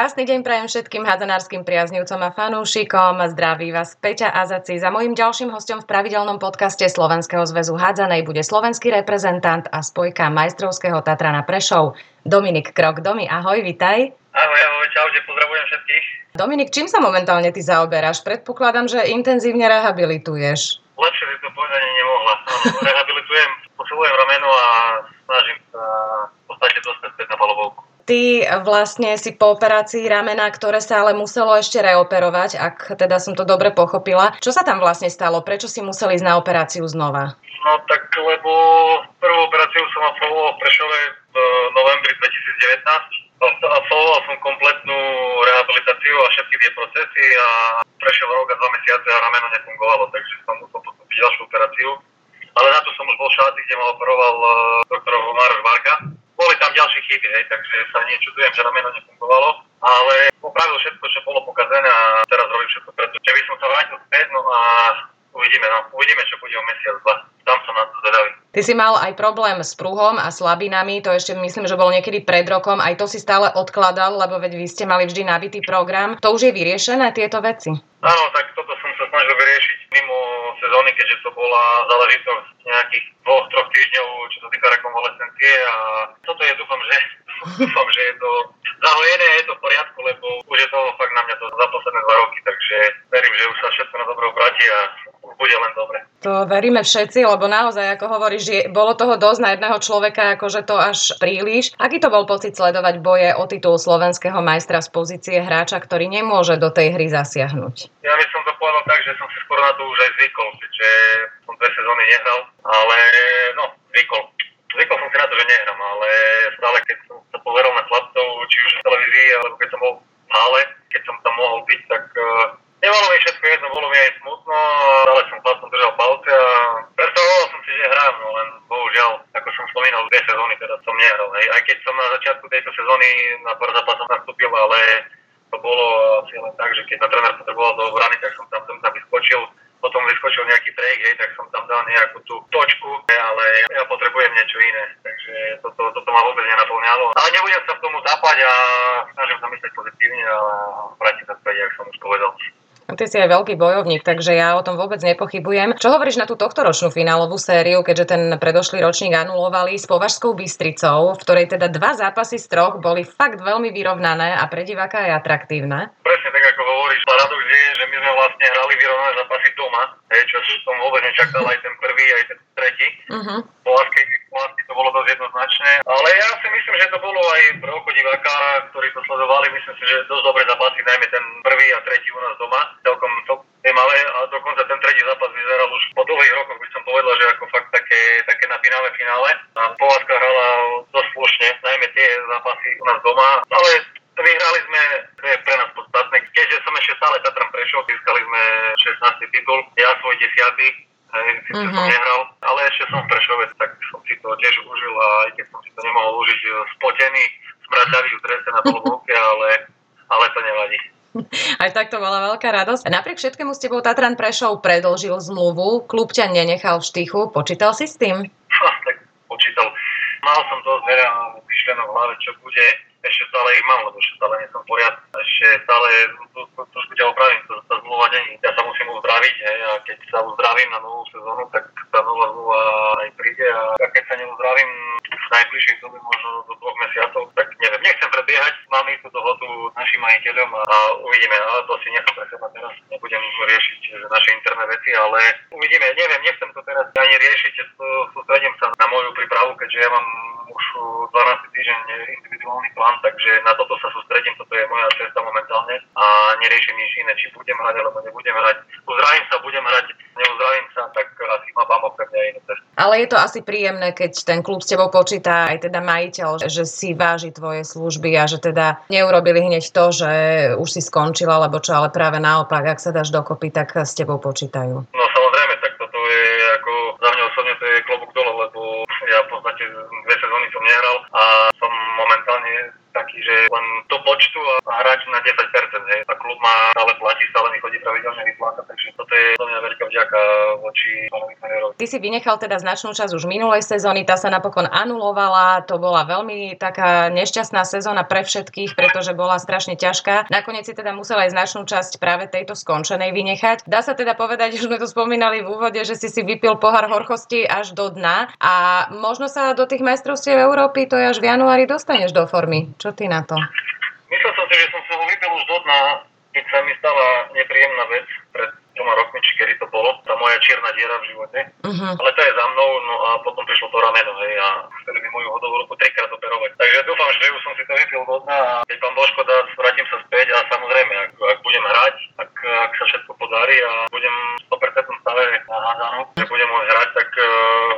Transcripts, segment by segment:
Krásny deň prajem všetkým hádzanárskym priaznivcom a fanúšikom. Zdraví vás Peťa Azaci. Za mojím ďalším hostom v pravidelnom podcaste Slovenského zväzu hádzanej bude slovenský reprezentant a spojka majstrovského Tatrana Prešov Dominik Krok. Domi, ahoj, vitaj. Ahoj, ahoj, čaute, pozdravujem všetkých. Dominik, čím sa momentálne ty zaoberáš? Predpokladám, že intenzívne rehabilituješ. Lepšie by to povedať nemohla. Rehabilitujem, posilujem rameno a snažím sa v podstate dostať na palovovku. Ty vlastne si po operácii ramena, ktoré sa ale muselo ešte reoperovať, ak teda som to dobre pochopila. Čo sa tam vlastne stalo? Prečo si museli ísť na operáciu znova? No tak, lebo prvú operáciu som absolvoval v Prešove v novembri 2019. Absolvoval som kompletnú rehabilitáciu a všetky tie procesy a prešiel rok a dva mesiace a rameno nefungovalo, takže som musel postúpiť ďalšiu operáciu. Ale na to som už bol šáty, kde ma operoval uh, doktor Maroš Varga boli tam ďalšie chyby, hej, takže sa nečudujem, že rameno nefungovalo, ale popravil všetko, čo bolo pokazené a teraz robím všetko preto, že by som sa vrátil späť, no a uvidíme, no, uvidíme, čo bude o mesiac, dva. Tam som na to zvedavý. Ty si mal aj problém s pruhom a slabinami, to ešte myslím, že bolo niekedy pred rokom, aj to si stále odkladal, lebo veď vy ste mali vždy nabitý program. To už je vyriešené, tieto veci? Áno, tak toto som sa snažil vyriešiť mimo sezóny, keďže to bola záležitosť nejakých dvoch, troch týždňov, čo sa týka rekonvalescencie a toto je, dúfam, že, dúfam, že je to zahojené a je to v poriadku, lebo už je to fakt na mňa to za posledné dva roky, takže verím, že už sa všetko na dobro obráti a bude len dobre. To veríme všetci, lebo naozaj, ako hovoríš, je, bolo toho dosť na jedného človeka, akože to až príliš. Aký to bol pocit sledovať boje o titul slovenského majstra z pozície hráča, ktorý nemôže do tej hry zasiahnuť? Ja by som to povedal tak, že som si skôr na to už aj zvykol, keďže som dve sezóny nehral, ale no, zvykol. Zvykol som si na to, že nehrám, ale stále keď som sa pozeral na chlapcov, či už v televízii, alebo keď som bol v keď som tam mohol byť, tak uh, Nebolo mi všetko jedno, bolo mi aj smutno, ale som chlapcom držal palce a predstavoval som si, že hrám, no len bohužiaľ, ako som spomínal, dve sezóny teda som nehral. Hej. Aj keď som na začiatku tejto sezóny na pár zápasom nastúpil, ale to bolo asi len tak, že keď ma tréner potreboval do obrany, tak som tam, tam vyskočil potom vyskočil nejaký break, hej, tak som tam dal nejakú tú točku, ale ja, potrebujem niečo iné, takže toto, toto ma vôbec nenaplňalo. Ale nebudem sa v tomu zapať a snažím sa myslieť pozitívne a vrátiť sa späť, ako som už povedal. Ty si aj veľký bojovník, takže ja o tom vôbec nepochybujem. Čo hovoríš na tú tohtoročnú finálovú sériu, keďže ten predošlý ročník anulovali s Považskou Bystricou, v ktorej teda dva zápasy z troch boli fakt veľmi vyrovnané a pre diváka aj atraktívne? Presne tak, ako hovoríš. Paradox je, že my sme vlastne hrali vyrovnané zápasy doma, čo som vôbec nečakal aj ten prvý, aj ten tretí. Uh-huh. Po láske, to bolo dosť jednoznačné. Ale ja si myslím, že to bolo aj pre oko diváka, ktorí to sledovali. Myslím si, že dosť dobre zápasy, najmä ten prvý a tretí u nás doma. Celkom to je malé a dokonca ten tretí zápas vyzeral už po dlhých rokoch, by som povedal, že ako fakt také, také napínavé finále. A Poláska hrala dosť slušne, najmä tie zápasy u nás doma. Ale Vyhrali sme, to je pre nás podstatné, keďže som ešte stále Tatran prešiel, získali sme 16. titul, ja svoj 10. Hej, síce mm-hmm. som nehral, ale ešte som v Prešove, tak som si to tiež užil a aj keď som si to nemohol užiť e, spotený, smradavý v drese na polobovke, ale, ale to nevadí. Aj tak to bola veľká radosť. A napriek všetkému s tebou Tatran Prešov predlžil zmluvu, klub ťa nenechal v štychu. Počítal si s tým? Tak počítal. Mal som to veľa myšlenok v hlave, čo bude ešte stále ich mám, lebo ešte stále nie som poriad. Ešte stále trošku ťa opravím, to tá zmluva není. Ja sa musím uzdraviť, hej, a keď sa uzdravím na novú sezónu, tak tá nová zmluva aj príde a, a keď sa neuzdravím v najbližšej dobe, možno do dvoch mesiacov, tak neviem, nechcem predbiehať, mám istú dohodu s našim majiteľom a, uvidíme, ale to si nechcem pre seba teraz, nebudem riešiť naše interné veci, ale uvidíme, neviem, nechcem to teraz ani riešiť, sústredím sa na moju prípravu, keďže ja mám už 12 týždeň individuálny plán, takže na toto sa sústredím, toto je moja cesta momentálne a neriešim nič iné, či budem hrať alebo nebudem hrať. Uzdravím sa, budem hrať, neuzdravím sa, tak asi ma pán Boh mňa inú cestu. Ale je to asi príjemné, keď ten klub s tebou počíta aj teda majiteľ, že si váži tvoje služby a že teda neurobili hneď to, že už si skončila, alebo čo, ale práve naopak, ak sa dáš dokopy, tak s tebou počítajú. No samozrejme, tak toto je ako za mňa osobne to je klobúk dole, lebo ja v podstate dve sezóny som nehral a som momentálne taký, že len to počtu a hrať na 10%. Hej. A klub má stále platí, stále mi chodí pravidelne vypláta, takže toto je do mňa veľká vďaka voči pánovi Ty si vynechal teda značnú časť už minulej sezóny, tá sa napokon anulovala, to bola veľmi taká nešťastná sezóna pre všetkých, pretože bola strašne ťažká. Nakoniec si teda musela aj značnú časť práve tejto skončenej vynechať. Dá sa teda povedať, že sme to spomínali v úvode, že si si vypil pohár horchosti až do dna a možno sa do tých majstrovstiev Európy to až v januári dostaneš do formy. Čo ty na to? Myslel som si, že som sa ho vypil už do dna, keď sa mi stala nepríjemná vec pred dvoma rokmi, či kedy to bolo, tá moja čierna diera v živote. Uh-huh. Ale to je za mnou, no a potom prišlo to rameno, hej, a chceli mi moju hodovú ruku trikrát operovať. Takže dúfam, že už som si to vypil do dna a keď pán Božko dá, vrátim sa späť a samozrejme, ak, ak budem hrať, ak, ak sa všetko podarí a budem v 100% stave na hádzanu, že budem môcť hrať, tak uh,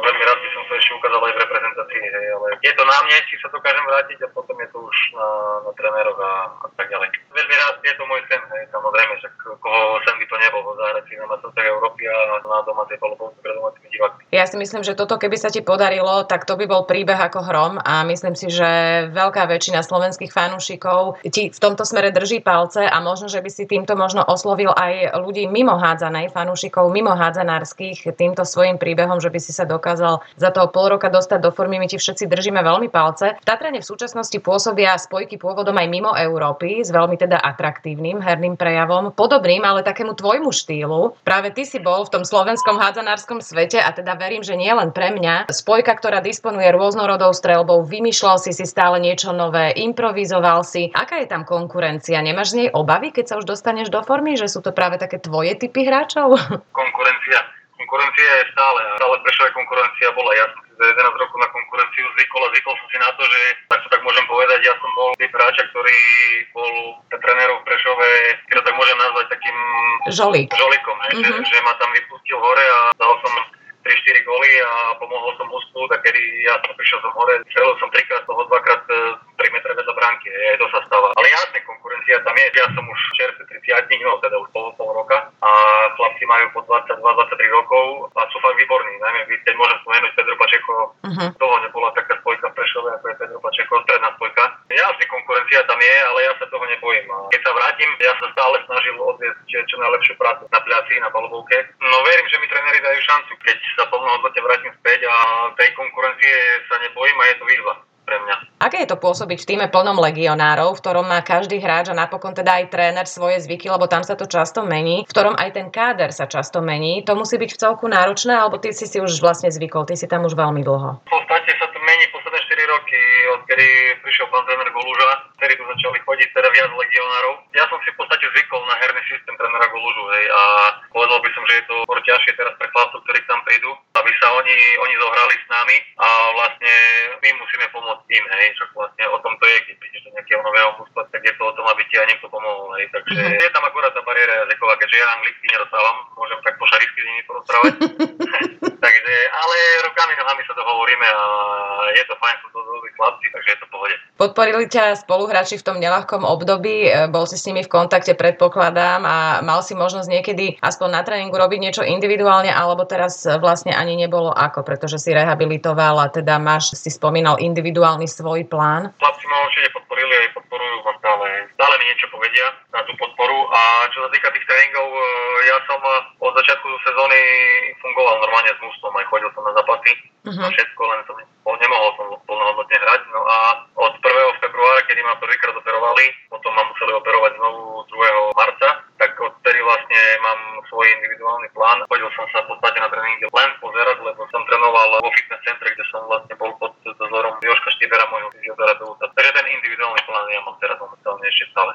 veľmi rád by som sa ešte ukázal aj v reprezentácii, hej, ale je to na mne, či sa dokážem vrátiť a potom je to už na, na tréneroch a, a tak ďalej. Veľmi rád je to môj sen, hej, samozrejme, že koho sen by to nebol, zahrať si na majstrovstvách Európy a na domácej palubovke pre domácimi divákmi. Ja si myslím, že toto keby sa ti podarilo, tak to by bol príbeh ako hrom a myslím si, že veľká väčšina slovenských fanúšikov ti v tomto smere drží palce a možno, že by si týmto možno oslovil aj ľudí mimo hádzanej, fanúšikov mimo hádzanárskych týmto svojim príbehom, že by si sa dokázal za toho pol roka dostať do formy. My ti všetci držíme veľmi palce. V Tatrane v súčasnosti pôsobia spojky pôvodom aj mimo Európy s veľmi teda atraktívnym herným prejavom, podobným, ale takému tvojmu štýlu. Práve ty si bol v tom slovenskom hádzanárskom svete a teda verím, že nie len pre mňa. Spojka, ktorá disponuje rôznorodou strelbou, vymýšľal si si stále niečo nové, improvizoval si. Aká je tam konkurencia? Nemáš z nej obavy, keď sa už dostaneš do formy, že sú to práve také tvoje typy hráčov? Konkurencia. Konkurencia je stále. Stále prečo aj konkurencia bola. Ja som si za 11 rokov na konkurenciu zvykol a zvykol som si na to, že tak to tak môžem povedať, ja som bol typ hráča, ktorý bol trénerov v Prešove, keď tak môžem nazvať takým Žolík. žolikom, mm-hmm. že, mhm. že ma tam vypustil hore a dal som 3-4 góly a pomohol som mužstvu, tak kedy ja som prišiel som hore, strelil som trikrát, toho dvakrát 3 e, metre vedľa bránky, aj to sa stáva. Ale jasne, konkurencia tam je, ja som už čerstvý 30 no teda už pol, pol roka a chlapci majú po 22-23 rokov a sú fakt výborní, najmä keď môžem spomenúť Pedro Pačeko, uh-huh. toho nebola taká spojka v Prešove, ako je Pedro Pačeko, stredná spojka. Jasne, konkurencia tam je, ale ja sa toho nebojím. A keď sa vrátim, ja sa stále snažil odviesť čo najlepšiu prácu na pľaci, na palubovke. No verím, že mi tréneri dajú šancu, keď sa plnohodnotne vrátim späť a tej konkurencie sa nebojím a je to výzva pre mňa. Aké je to pôsobiť v týme plnom legionárov, v ktorom má každý hráč a napokon teda aj tréner svoje zvyky, lebo tam sa to často mení, v ktorom aj ten káder sa často mení. To musí byť v celku náročné, alebo ty si si už vlastne zvykol, ty si tam už veľmi dlho. V podstate sa to mení posledné 4 roky, odkedy prišiel pán tréner Golúža, ktorí tu začali chodiť teda viac legionárov. Ja som si v podstate zvykol na herný systém trénera Golúžu, hej, a povedal by som, že je to ťažšie teraz pre chlapcov, ktorí tam prídu, aby sa oni, oni zohrali s nami a vlastne my musíme pomôcť im, hej, čo vlastne o tom to je, keď prídeš do nejakého nového mužstva, tak je to o tom, aby ti aj niekto pomohol, hej, takže mm-hmm. je tam akurát tá bariéra jazyková, keďže ja anglicky nerozprávam, môžem tak po šarisky s nimi porozprávať, takže, ale rukami, nohami sa dohovoríme a je to fajn, sú to chlapci, takže je to pohode. Podporili ťa spoluhráči v tom nelahkom období, e, bol si s nimi v kontakte, predpokladám, a mal si možnosť niekedy aspoň na tréningu robiť niečo individuálne, alebo teraz vlastne ani nebolo ako, pretože si rehabilitoval a teda máš, si spomínal, individuálny svoj plán? Chlapci ma určite podporili aj podporujú ma stále. Stále mi niečo povedia na tú podporu a čo sa týka tých tréningov, e, ja som od začiatku sezóny fungoval normálne s mústvom, aj chodil som na zápasy, uh-huh. na všetko, len som nemohol som plnohodnotne hrať. No a od 1. februára, kedy ma prvýkrát operovali, potom ma museli operovať znovu 2. marca, tak odtedy vlastne mám svoj individuálny plán. Chodil som sa v podstate na tréningy len pozerať, lebo som trénoval vo fitness centre, kde som vlastne bol pod dozorom Joška Štibera, môjho fyzioterapeuta. Takže ten individuálny plán ja mám teraz momentálne ešte stále.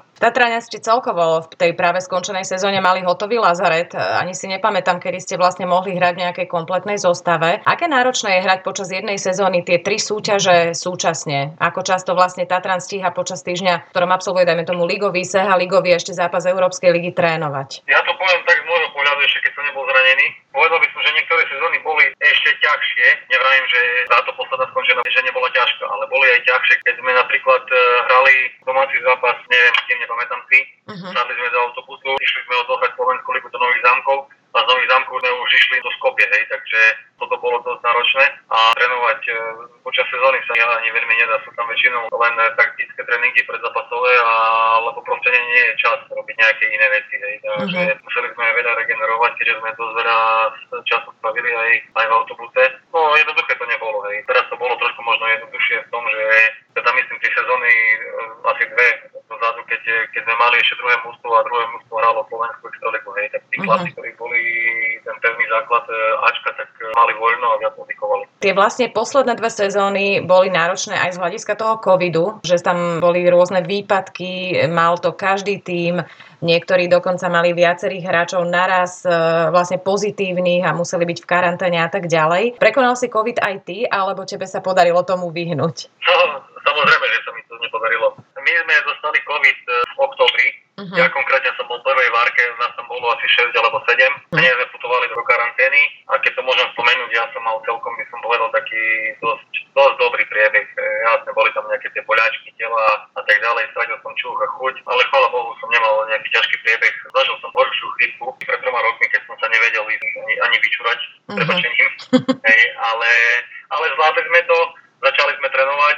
ste celkovo v tej práve skončenej sezóne mali hotový lazaret. Ani si nepamätám, kedy ste vlastne mohli hrať v nejakej kompletnej zostave. Aké náročné je hrať počas jednej sezóny tie tri súťaže súčasne? Ako často vlastne Tatran stíha počas týždňa, ktorom absolvuje, dajme tomu, ligový, seha ligový, ešte zápas Európskej ligy trénovať? Ja to poviem tak z môjho pohľadu, ešte keď som nebol zranený. Povedal by som, že niektoré sezóny boli ešte ťažšie. Nevrajím, že táto posledná skončená, že nebola ťažká, ale boli aj ťažšie, keď sme napríklad uh, hrali domáci zápas, neviem, s kým nepamätám si, uh-huh. sadli sme do autobusu, išli sme odohrať Slovenskú ligu do Nových zámkov a z Nových zámkov sme už išli do Skopie, hej, takže toto bolo dosť náročné a trénovať e, počas sezóny sa ani veľmi nedá, sú tam väčšinou len taktické tréningy zapasové, a, lebo proste nie, nie je čas robiť nejaké iné veci, hej, takže mm-hmm. museli sme veľa regenerovať, keďže sme dosť veľa času spravili aj, aj v autobuse. No jednoduché to nebolo, hej. Teraz to bolo trošku možno jednoduchšie v tom, že teda myslím tie sezóny e, asi dve dozadu, keď, keď sme mali ešte druhé mústvo a druhé mústvo hralo Slovensku extraligu, hej, tak tí mm-hmm. chlapci, ktorí boli ten pevný základ e, Ačka, tak e, mali voľno a viac muzikovali. Tie vlastne posledné dve sezóny boli náročné aj z hľadiska toho covidu, že tam boli rôzne výpadky, mal to každý tým, Niektorí dokonca mali viacerých hráčov naraz e, vlastne pozitívnych a museli byť v karanténe a tak ďalej. Prekonal si COVID aj ty, alebo tebe sa podarilo tomu vyhnúť? No, samozrejme, že sa mi to nepodarilo. My sme dostali COVID v oktobri, Uh-huh. Ja konkrétne som bol v prvej várke, nás tam bolo asi 6 alebo 7. Uh-huh. Nie sme putovali do karantény a keď to môžem spomenúť, ja som mal celkom, by som povedal, taký dosť, dosť dobrý priebeh. Jasne, boli tam nejaké tie boľačky tela a tak ďalej, stratil som čuch a chuť, ale chvála Bohu som nemal nejaký ťažký priebeh. Zažil som horšiu chrypku pred troma rokmi, keď som sa nevedel ani, ani vyčúrať, uh-huh. prepačením. Hej, ale, ale zvládli sme to, začali sme trénovať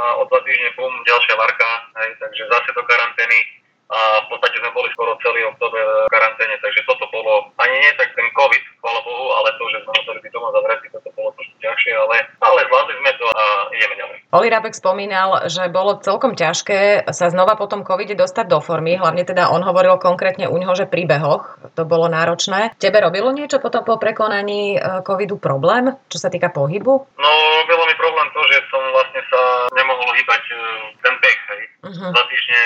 a o dva týždne bum, ďalšia varka, hej, takže zase do karantény a v podstate sme boli skoro celý október v karanténe, takže toto bolo ani nie tak ten COVID, chvála Bohu, ale to, že sme museli byť doma zavretí, toto bolo trošku ťažšie, ale, ale zvládli sme to a ideme ďalej. Oli Rabek spomínal, že bolo celkom ťažké sa znova po tom covide dostať do formy, hlavne teda on hovoril konkrétne u neho, že pri behoch to bolo náročné. Tebe robilo niečo potom po prekonaní e, covidu problém, čo sa týka pohybu? No, robilo mi problém že som vlastne sa nemohol hýbať e, ten beh, hej. Uh-huh. Za týždne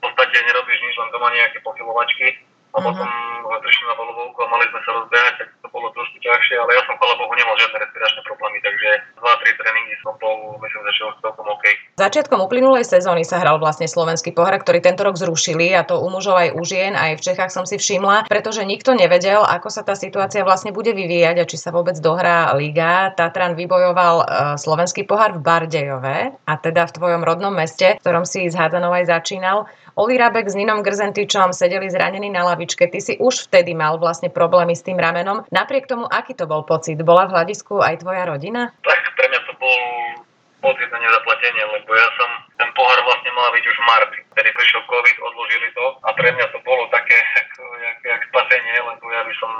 v podstate nerobíš nič, len doma nejaké pochylovačky a uh-huh. potom prišli na bolovku a mali sme sa rozbehať, tak bolo trošku ťažšie, ale ja som chvála Bohu nemal žiadne respiračné problémy, takže 2-3 tréningy som bol, myslím, že celkom OK. Začiatkom uplynulej sezóny sa hral vlastne slovenský pohár, ktorý tento rok zrušili a to u mužov aj u žien, aj v Čechách som si všimla, pretože nikto nevedel, ako sa tá situácia vlastne bude vyvíjať a či sa vôbec dohrá liga. Tatran vybojoval uh, slovenský pohár v Bardejove a teda v tvojom rodnom meste, v ktorom si s Hádzanou aj začínal. Oli Rabek s Ninom Grzentičom sedeli zranení na lavičke. Ty si už vtedy mal vlastne problémy s tým ramenom. Napriek tomu, aký to bol pocit? Bola v hľadisku aj tvoja rodina? Tak pre mňa to bol pocit na nezaplatenie, lebo ja som ten pohár vlastne mal byť už v marci. Kedy prišiel COVID, odložili to a pre mňa to bolo také jak, jak spasenie, lebo ja by som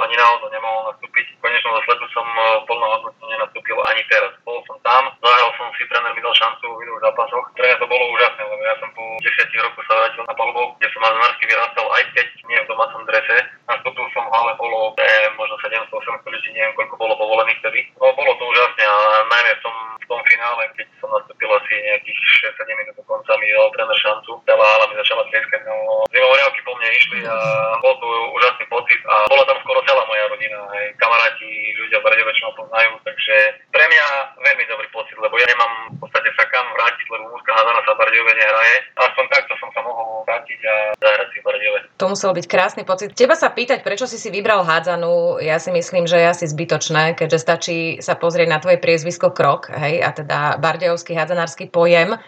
ani náhodou nemohol nastúpiť. V konečnom dôsledku som e, plnohodnotne nenastúpil ani teraz. Bol som tam, zahral som si, tréner mi dal šancu v iných zápasoch. Pre mňa to bolo úžasné, lebo ja som po 10 rokoch sa vrátil na palubu, kde som mazonársky vyrastal, aj keď nie v domácom drese. Nastúpil som v hale, bolo eh, možno 700-800 ľudí, neviem koľko bolo povolených vtedy. No bolo to úžasné a najmä v tom, v tom finále, keď som nastúpil asi nejakých 6-7 minút do konca, mi dal tréner šancu. Celá hala mi začala tlieskať, no zimomoriavky po mne išli a bol to úžasný pocit a bola tam skoro celá moja rodina, aj kamaráti, ľudia v Bardejove, čo ma poznajú, takže pre mňa veľmi dobrý pocit, lebo ja nemám v podstate sa kam Múska Hazana sa v Bardejove nehraje. Aspoň takto som sa mohol vrátiť a zahrať si v Bardejove. To musel byť krásny pocit. Teba sa pýtať, prečo si si vybral hádzanu, ja si myslím, že je asi zbytočné, keďže stačí sa pozrieť na tvoje priezvisko Krok, hej, a teda bardejovský hádzanársky pojem.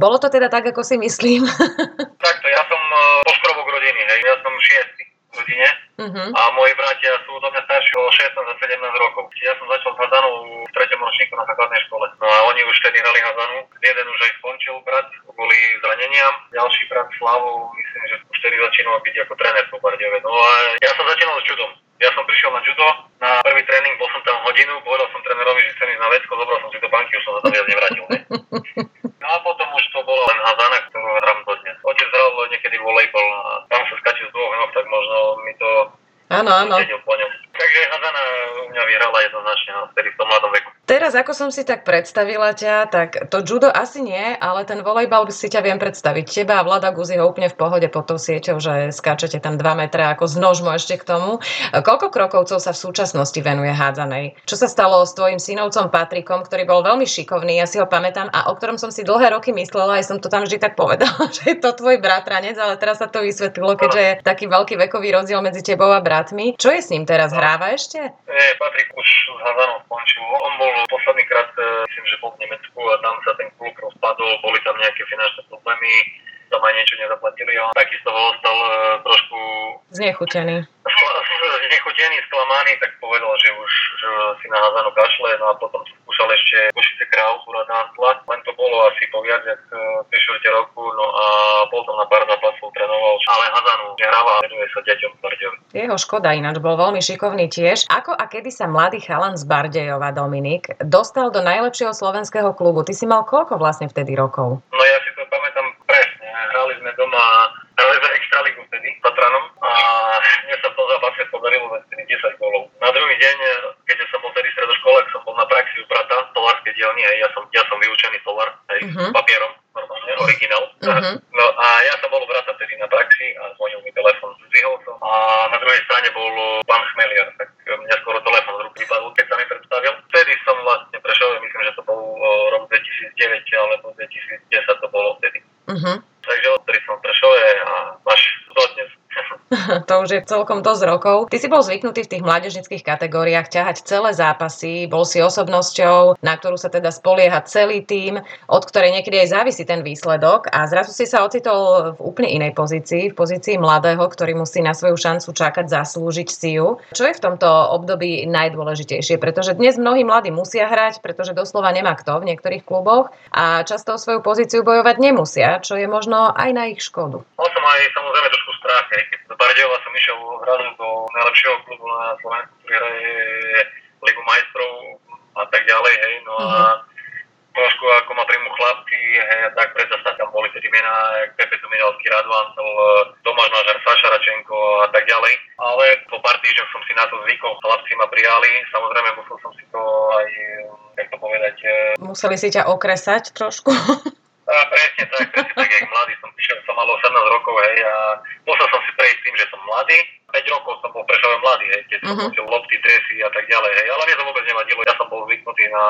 Bolo to teda tak, ako si myslím? Takto, ja som e, poškrobok rodiny, hej, ja som šiestý rodine uh-huh. a moji bratia sú do mňa starší o 16 a 17 rokov. Ja som začal s Hazanou v treťom ročníku na základnej škole. No a oni už vtedy hrali Hazanu. Jeden už aj skončil brat kvôli zraneniam. Ďalší brat Slavu, myslím, že už vtedy začínal byť ako tréner po Bardiove. No a ja som začínal s judom. Ja som prišiel na judo, na prvý tréning, bol som tam hodinu, povedal som trénerovi, že chcem ísť na vecko, zobral som si do banky, už som sa tam viac nevrátil. Ne? No a potom už to bola len hazana, ktorú hrám dodnes. Otec hral niekedy volejbal a tam sa skáče z dvoch noh, tak možno mi to Áno, áno. Takže Hazana u mňa vyhrala jednoznačne, no, vtedy v tom mladom veku. Teraz, ako som si tak predstavila ťa, tak to judo asi nie, ale ten volejbal si ťa viem predstaviť. Teba a Vlada Guzi ho úplne v pohode pod tou sieťou, že skáčete tam 2 metre ako z nožmo ešte k tomu. Koľko krokovcov sa v súčasnosti venuje hádzanej? Čo sa stalo s tvojim synovcom Patrikom, ktorý bol veľmi šikovný, ja si ho pamätám a o ktorom som si dlhé roky myslela, aj som to tam vždy tak povedala, že je to tvoj bratranec, ale teraz sa to vysvetlilo, keďže je taký veľký vekový rozdiel medzi tebou a bratmi. Čo je s ním teraz? Hráva ešte? Nie, Patrik už s Hazanom skončil. On bol posledný krát, e, myslím, že bol v Nemecku a tam sa ten klub rozpadol, boli tam nejaké finančné problémy, tam aj niečo nezaplatili a on takisto bol ostal e, trošku znechutený. znechutený, sklamaný, tak povedal, že už že si na Hazanu kašle, no a potom skúšal ešte Košice na tlak. Len to bolo asi po viac jak 3 e, roku, no a potom na pár zápasov ale Hazanu nehráva a venuje sa deťom Bardejov. Jeho škoda ináč, bol veľmi šikovný tiež. Ako a kedy sa mladý chalan z Bardejova, Dominik, dostal do najlepšieho slovenského klubu? Ty si mal koľko vlastne vtedy rokov? No ja si to pamätám presne. Hrali sme doma hrali sme Extraligu vtedy s Tatranom a mne sa v tom zápase podarilo vtedy 10 gólov. Na druhý deň, keď som bol vtedy stredoškolek, som bol na praxi u brata, tolárskej dielni, hej, ja som, ja som vyučený tolár, hej, uh-huh. papierom, normálne, originál. Uh-huh. No a ja som bol u brata vtedy na praxi a zvonil mi telefon, zvihol som a na druhej strane bol pán Chmeliar, tak mňa skoro telefon z ruky padol, keď sa mi predstavil. Vtedy som vlastne prešiel, myslím, že to bol rok 2009 alebo 2010 to bolo vtedy. Uh-huh. Takže odtedy som prešiel a až dodnes to už je celkom dosť rokov. Ty si bol zvyknutý v tých mládežnických kategóriách ťahať celé zápasy, bol si osobnosťou, na ktorú sa teda spolieha celý tým, od ktorej niekedy aj závisí ten výsledok a zrazu si sa ocitol v úplne inej pozícii, v pozícii mladého, ktorý musí na svoju šancu čakať, zaslúžiť si ju. Čo je v tomto období najdôležitejšie? Pretože dnes mnohí mladí musia hrať, pretože doslova nemá kto v niektorých kluboch a často o svoju pozíciu bojovať nemusia, čo je možno aj na ich škodu. Som aj samozrejme trošku strach, keď z Bardejova som išiel hrazu do najlepšieho klubu na Slovensku, ktorý hraje Ligu majstrov a tak ďalej, hej, no a uh-huh. trošku ako ma príjmu chlapci, hej, a tak predsa sa tam boli tedy mená, Pepe Tuminovský, Radvancov, Tomáš Mažar, Saša Račenko a tak ďalej. Ale po pár týždňoch som si na to zvykol, chlapci ma prijali, samozrejme musel som si to aj, jak to povedať... Museli si ťa okresať trošku? A presne tak, presne tak, jak mladý som prišiel, som mal 18 rokov, hej, a musel som si prejsť tým, že som mladý. 5 rokov som bol prešové mladý, hej, keď som uh-huh. Lopty, dresy a tak ďalej, hej, ale mne to vôbec nevadilo, ja som bol zvyknutý na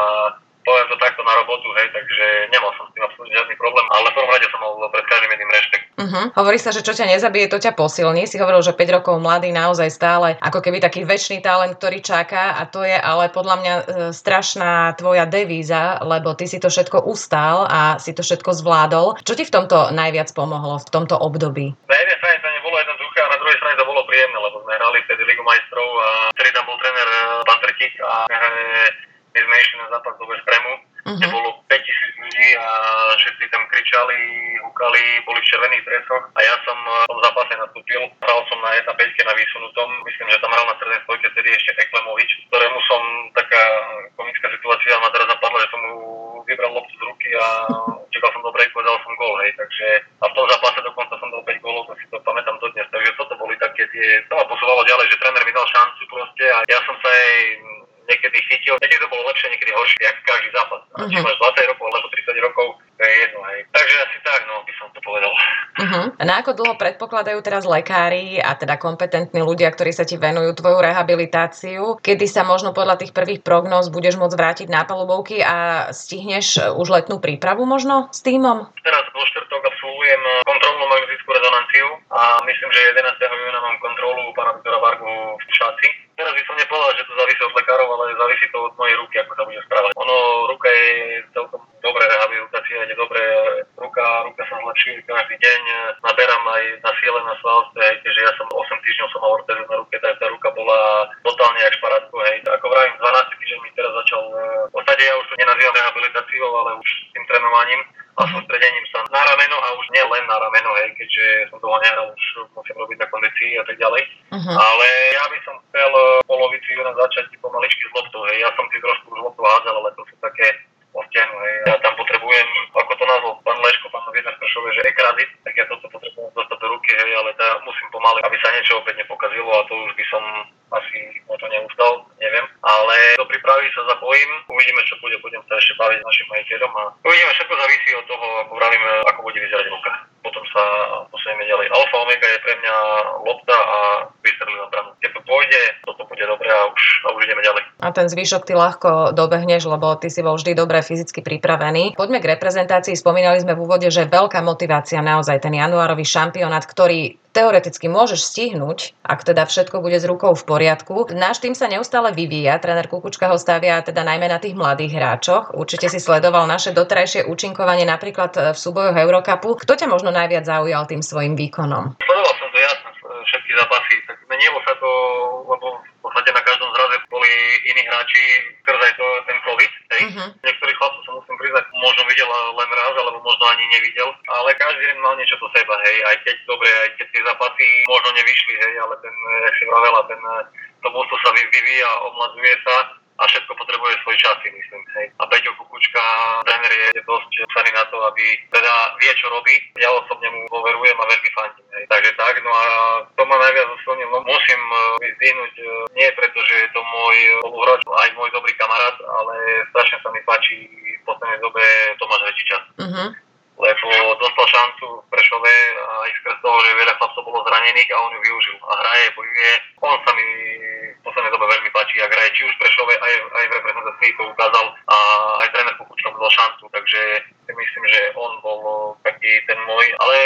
poviem to takto na robotu, hej, takže nemal som s tým absolútne žiadny problém, ale v prvom rade som mal pred každým jedným rešpekt. Uh-huh. Hovorí sa, že čo ťa nezabije, to ťa posilní. Si hovoril, že 5 rokov mladý naozaj stále ako keby taký väčší talent, ktorý čaká a to je ale podľa mňa e, strašná tvoja devíza, lebo ty si to všetko ustál a si to všetko zvládol. Čo ti v tomto najviac pomohlo v tomto období? Na jednej strane to nebolo jednoduché a na druhej strane to bolo príjemné, lebo sme hrali vtedy Ligu majstrov a vtedy tam bol tréner e, pán Trtík my sme išli na zápas do Vestremu, uh-huh. kde bolo 5000 ľudí a všetci tam kričali, húkali, boli v červených dresoch a ja som v tom zápase nastúpil. Hral som na 1 5 na vysunutom, myslím, že tam hral na strednej spojke vtedy ešte Eklemovič, ktorému som taká komická situácia ma teraz napadla, že som mu vybral loptu z ruky a čakal som dobre, povedal som gól, hej, takže a v tom zápase dokonca som dal 5 gólov, to si to pamätám dodnes, takže toto boli také tie, to ma posúvalo ďalej, že tréner mi dal šancu proste a ja som sa aj niekedy chytil, niekedy to bolo lepšie, niekedy horšie, jak každý zápas. Uh-huh. Či máš 20 rokov alebo 30 rokov, to je jedno. Hej. Takže asi tak, no, by som to povedal. Uh-huh. A na ako dlho predpokladajú teraz lekári a teda kompetentní ľudia, ktorí sa ti venujú tvoju rehabilitáciu, kedy sa možno podľa tých prvých prognóz budeš môcť vrátiť na palubovky a stihneš už letnú prípravu možno s týmom? Teraz vo a myslím, že 11. júna mám kontrolu pána doktora Vargu v Šaci Teraz by som nepovedal, že to závisí od lekárov, ale závisí to od mojej ruky, ako sa bude správať. Ono, ruka je celkom dobré rehabilitácia, je dobré ruka, ruka sa zlepšuje každý deň, naberám aj na siele na svalstve, hej, keďže ja som 8 týždňov som mal ortézu na ruke, tak tá ruka bola totálne jak šparátko, hej. Ako vravím, 12 týždeň mi teraz začal, v podstate ja už to nenazývam rehabilitáciou, ale už tým trénovaním a sústredením sa na rameno a už nie len na rameno, hej, keďže som toho nehral, už musím robiť na kondícii a tak ďalej. Uh-huh. Ale ja by som chcel v e, polovici júna začať pomaličky s loptou, hej. Ja som si trošku už loptu hádzal, ale to sú také stenu, hej. Ja tam potrebujem, ako to nazval pán Leško, pán Viedner Pršové, že ekrazit, tak ja toto potrebujem dostať do ruky, hej, ale tá musím pomaly, aby sa niečo opäť nepokazilo a to už by som asi o to neustal, neviem. Ale prípravy sa zapojím, uvidíme, čo bude, budem sa ešte baviť s našim majiteľom a uvidíme, všetko závisí od toho, ako vravíme, ako bude vyzerať ruka. Potom sa posunieme ďalej. Alfa Omega je pre mňa lopta a vystrelím na branu. Keď to pôjde, bude dobré a už, a už ideme ďalej. A ten zvyšok ty ľahko dobehneš, lebo ty si bol vždy dobre fyzicky pripravený. Poďme k reprezentácii. Spomínali sme v úvode, že veľká motivácia naozaj ten januárový šampionát, ktorý teoreticky môžeš stihnúť, ak teda všetko bude s rukou v poriadku. Náš tým sa neustále vyvíja, tréner Kukučka ho stavia teda najmä na tých mladých hráčoch. Určite si sledoval naše doterajšie účinkovanie napríklad v súbojoch Eurocupu. Kto ťa možno najviac zaujal tým svojim výkonom? Sledoval som to jasne, všetky zápasy. Tak menilo sa to lebo podstate na každom zraze boli iní hráči, skrz aj to, ten COVID. Hej. Uh-huh. Niektorých chlapcov som musím priznať, možno videl len raz, alebo možno ani nevidel, ale každý deň mal niečo do seba, hej, aj keď dobre, aj keď tie zápasy možno nevyšli, hej, ale ten, jak si vravela, ten to mústvo sa vyvíja, omladzuje sa a všetko potrebuje svoj čas, myslím. Hej. A Peťo Kukučka, tréner je dosť psaný na to, aby teda vie, čo robí. Ja osobne mu poverujem a veľmi fandím. Hej. Takže tak, no a to ma najviac oslnil. No, musím vyzdvihnúť, uh, nie preto, že je to môj spoluhráč, aj môj dobrý kamarát, ale strašne sa mi páči v poslednej dobe Tomáš Rečiča. Uh-huh lebo dostal šancu v Prešove aj skrz toho, že veľa chlapcov bolo zranených a on ju využil. A hraje, bojuje. On sa mi v poslednej dobe veľmi páči, ak hraje či už v Prešove, aj, aj v reprezentácii to ukázal a aj tréner Kukučka mu dal šancu, takže myslím, že on bol taký ten môj, ale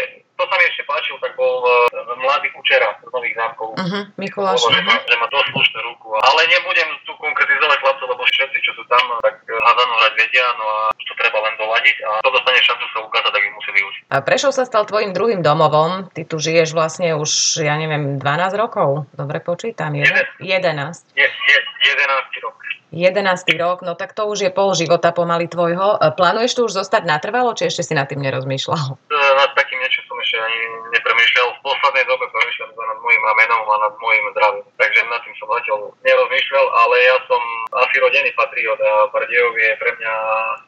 to sa mi ešte páčil, tak bol uh, mladý kučera z Nových zámkov. Uh-huh, Mikuláš. Bolo, že, má, že má dosť slušnú ruku. Ale nebudem tu konkretizovať chlapcov, lebo všetci, čo sú tam, tak házanú hrať vedia, no a treba len doladiť a to dostane šancu sa ukázať, tak ich musí využiť. A Prešov sa stal tvojim druhým domovom. Ty tu žiješ vlastne už, ja neviem, 12 rokov. Dobre počítam? 11. 11. Je, je, 11 rok. 11. rok, no tak to už je pol života pomaly tvojho. Plánuješ tu už zostať natrvalo, či ešte si nad tým nerozmýšľal? E, nad takým niečo som ešte ani nepremýšľal. V poslednej dobe premýšľam nad mojim ramenom a nad mojim zdravím. Takže nad tým som zatiaľ nerozmýšľal, ale ja som asi rodený patriot a Bardejov je pre mňa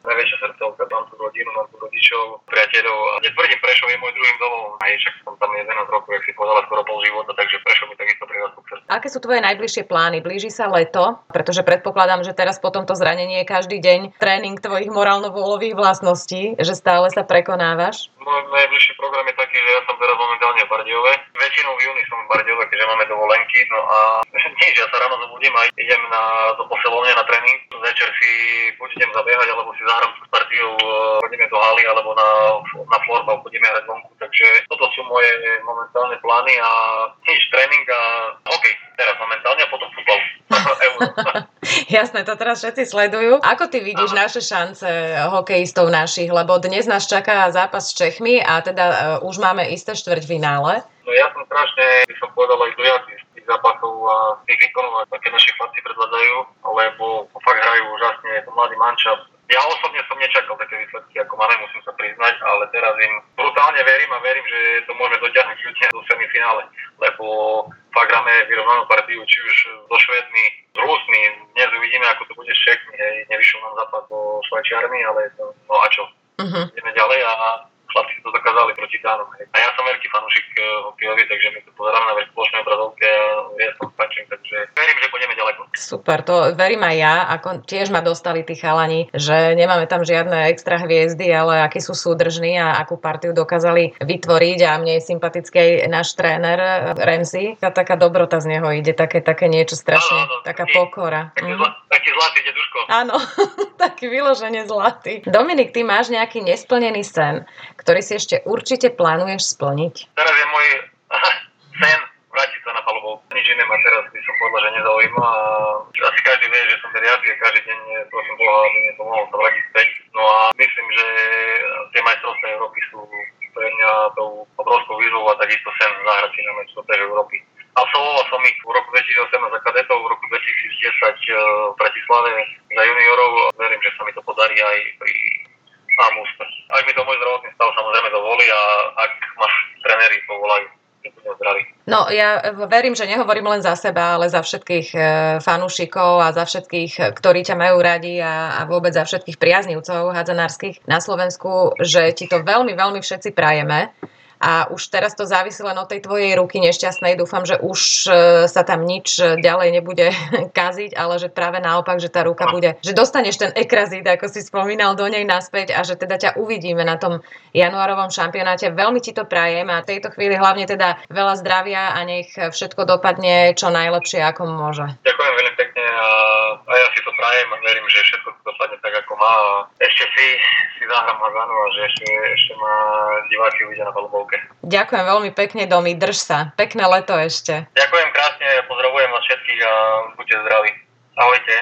najväčšia srdcovka. Mám tu rodinu, mám tu rodičov, priateľov a netvrdím, Prešov je môj druhým domovom. Aj však som tam 11 rokov, jak si povedala, skoro pol života, takže Prešov mi takisto privázku Aké sú tvoje najbližšie plány? Blíži sa leto, pretože predpokladám, že teraz po tomto zranení je každý deň tréning tvojich morálno-vôľových vlastností, že stále sa prekonávaš? Môj najbližšie program je taký, že ja som teraz momentálne v Bardiove. Väčšinou v júni som v Bardiove, keďže máme dovolenky. No a nič, ja sa ráno zobudím a idem na, do posilovne na tréning. Večer si buď idem zabiehať, alebo si zahrám s partiou, chodíme do haly, alebo na, na florbal, chodíme hrať vonku. Takže toto sú moje momentálne plány a nič, tréning a hokej. Teraz momentálne a potom futbal. Jasné, to teraz všetci sledujú. Ako ty vidíš Aha. naše šance hokejistov našich? Lebo dnes nás čaká zápas s Čechmi a teda uh, už máme isté štvrťfinále. No ja som strašne, by som povedal, aj dojatý z tých zápasov a tých výkonov, aké naši chlapci predvádzajú, lebo fakt hrajú úžasne, je to mladý manča. Ja osobne som nečakal také výsledky, ako máme, musím sa priznať, ale teraz im brutálne verím a verím, že to môžeme dotiahnuť ľudia do semifinále, lebo fakt hráme vyrovnanú partiu, či už so Švedmi, s Rusmi, dnes uvidíme, ako to bude s Čechmi, hej, nevyšiel nám zápas do Švajčiarmi, ale to, no a čo, uh-huh. ideme ďalej a chlapci to dokázali proti Dánom. A ja som veľký fanúšik uh, hokejovi, takže my to pozeráme na spoločnej obrazovke a ja som páčim, takže verím, že pôjdeme ďaleko. Super, to verím aj ja, ako tiež ma dostali tí chalani, že nemáme tam žiadne extra hviezdy, ale akí sú súdržní a akú partiu dokázali vytvoriť a mne je sympatický aj náš tréner Renzi. A taká dobrota z neho ide, také, také niečo strašne, áno, áno, taká taký, pokora. Taký, mm. zla, taký zlatý deduško. Áno, taký vyložene zlatý. Dominik, ty máš nejaký nesplnený sen, ktorý si ešte určite plánuješ splniť? Teraz je môj sen vrátiť sa na palubou. Nič iné ma teraz by som povedal, že nezaujíma asi každý vie, že som veriaci a každý deň prosím Boha, aby mi pomohol sa vrátiť späť. No a myslím, že tie majstrovstvá Európy sú pre mňa tou obrovskou výzvou a takisto sen zahrať si na majstrovstvá Európy. Absolvoval som ich v roku 2018 za kadetov, v roku 2010 eh, v Bratislave za juniorov. Verím, že sa mi to podarí aj pri mám úspech. Ak mi to môj zdravotný stav samozrejme dovolí a ak ma tréneri povolajú. No ja verím, že nehovorím len za seba, ale za všetkých e, fanúšikov a za všetkých, ktorí ťa majú radi a, a vôbec za všetkých priaznivcov hadzanárskych na Slovensku, že ti to veľmi, veľmi všetci prajeme a už teraz to závisí len od tej tvojej ruky nešťastnej. Dúfam, že už e, sa tam nič ďalej nebude kaziť, ale že práve naopak, že tá ruka bude, že dostaneš ten ekrazit, ako si spomínal, do nej naspäť a že teda ťa uvidíme na tom januárovom šampionáte. Veľmi ti to prajem a tejto chvíli hlavne teda veľa zdravia a nech všetko dopadne čo najlepšie, ako môže. Ďakujem veľmi pekne a, a ja si to prajem a verím, že všetko dopadne tak, ako má. Ešte si, si zahrám Hazanu a že ešte, ešte má diváci uvidia na palubovke. Ďakujem veľmi pekne, Domi, drž sa. Pekné leto ešte. Ďakujem krásne, pozdravujem vás všetkých a buďte zdraví. Ahojte.